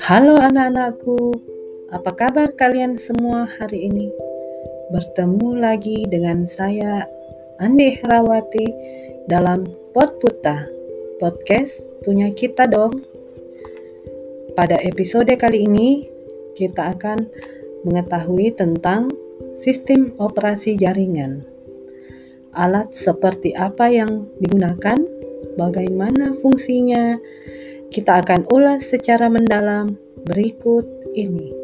Halo anak-anakku, apa kabar kalian semua hari ini? Bertemu lagi dengan saya, Andi Herawati, dalam Podputa, podcast punya kita dong. Pada episode kali ini, kita akan mengetahui tentang sistem operasi jaringan. Alat seperti apa yang digunakan, bagaimana fungsinya, kita akan ulas secara mendalam berikut ini.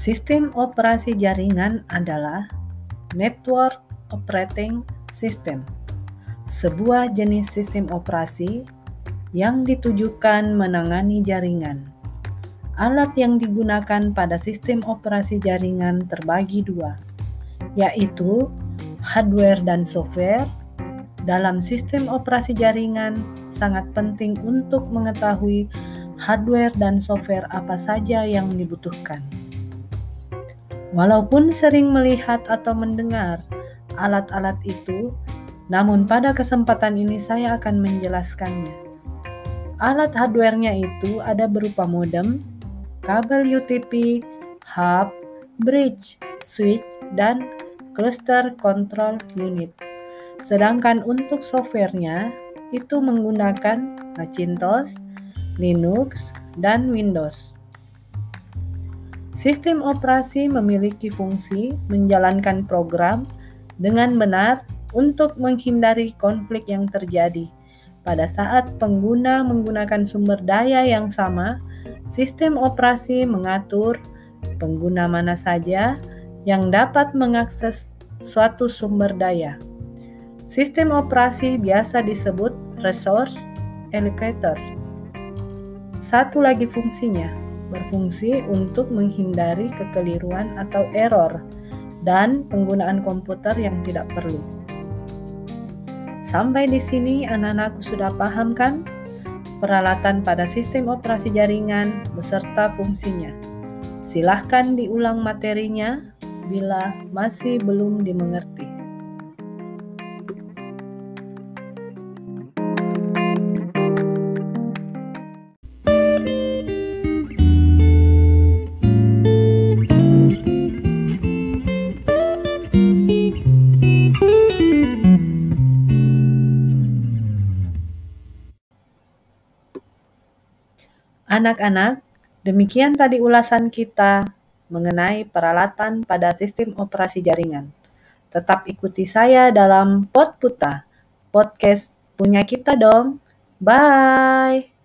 Sistem operasi jaringan adalah Network Operating System, sebuah jenis sistem operasi yang ditujukan menangani jaringan. Alat yang digunakan pada sistem operasi jaringan terbagi dua, yaitu hardware dan software. Dalam sistem operasi jaringan, sangat penting untuk mengetahui hardware dan software apa saja yang dibutuhkan. Walaupun sering melihat atau mendengar alat-alat itu, namun pada kesempatan ini saya akan menjelaskannya. Alat hardware-nya itu ada berupa modem, kabel UTP, hub, bridge, switch, dan cluster control unit. Sedangkan untuk software-nya itu menggunakan Macintosh, Linux, dan Windows. Sistem operasi memiliki fungsi menjalankan program dengan benar untuk menghindari konflik yang terjadi. Pada saat pengguna menggunakan sumber daya yang sama, sistem operasi mengatur pengguna mana saja yang dapat mengakses suatu sumber daya. Sistem operasi biasa disebut resource allocator. Satu lagi fungsinya, berfungsi untuk menghindari kekeliruan atau error dan penggunaan komputer yang tidak perlu. Sampai di sini anak-anakku sudah paham kan peralatan pada sistem operasi jaringan beserta fungsinya. Silahkan diulang materinya bila masih belum dimengerti. Anak-anak, demikian tadi ulasan kita mengenai peralatan pada sistem operasi jaringan. Tetap ikuti saya dalam Podputa, podcast punya kita dong. Bye.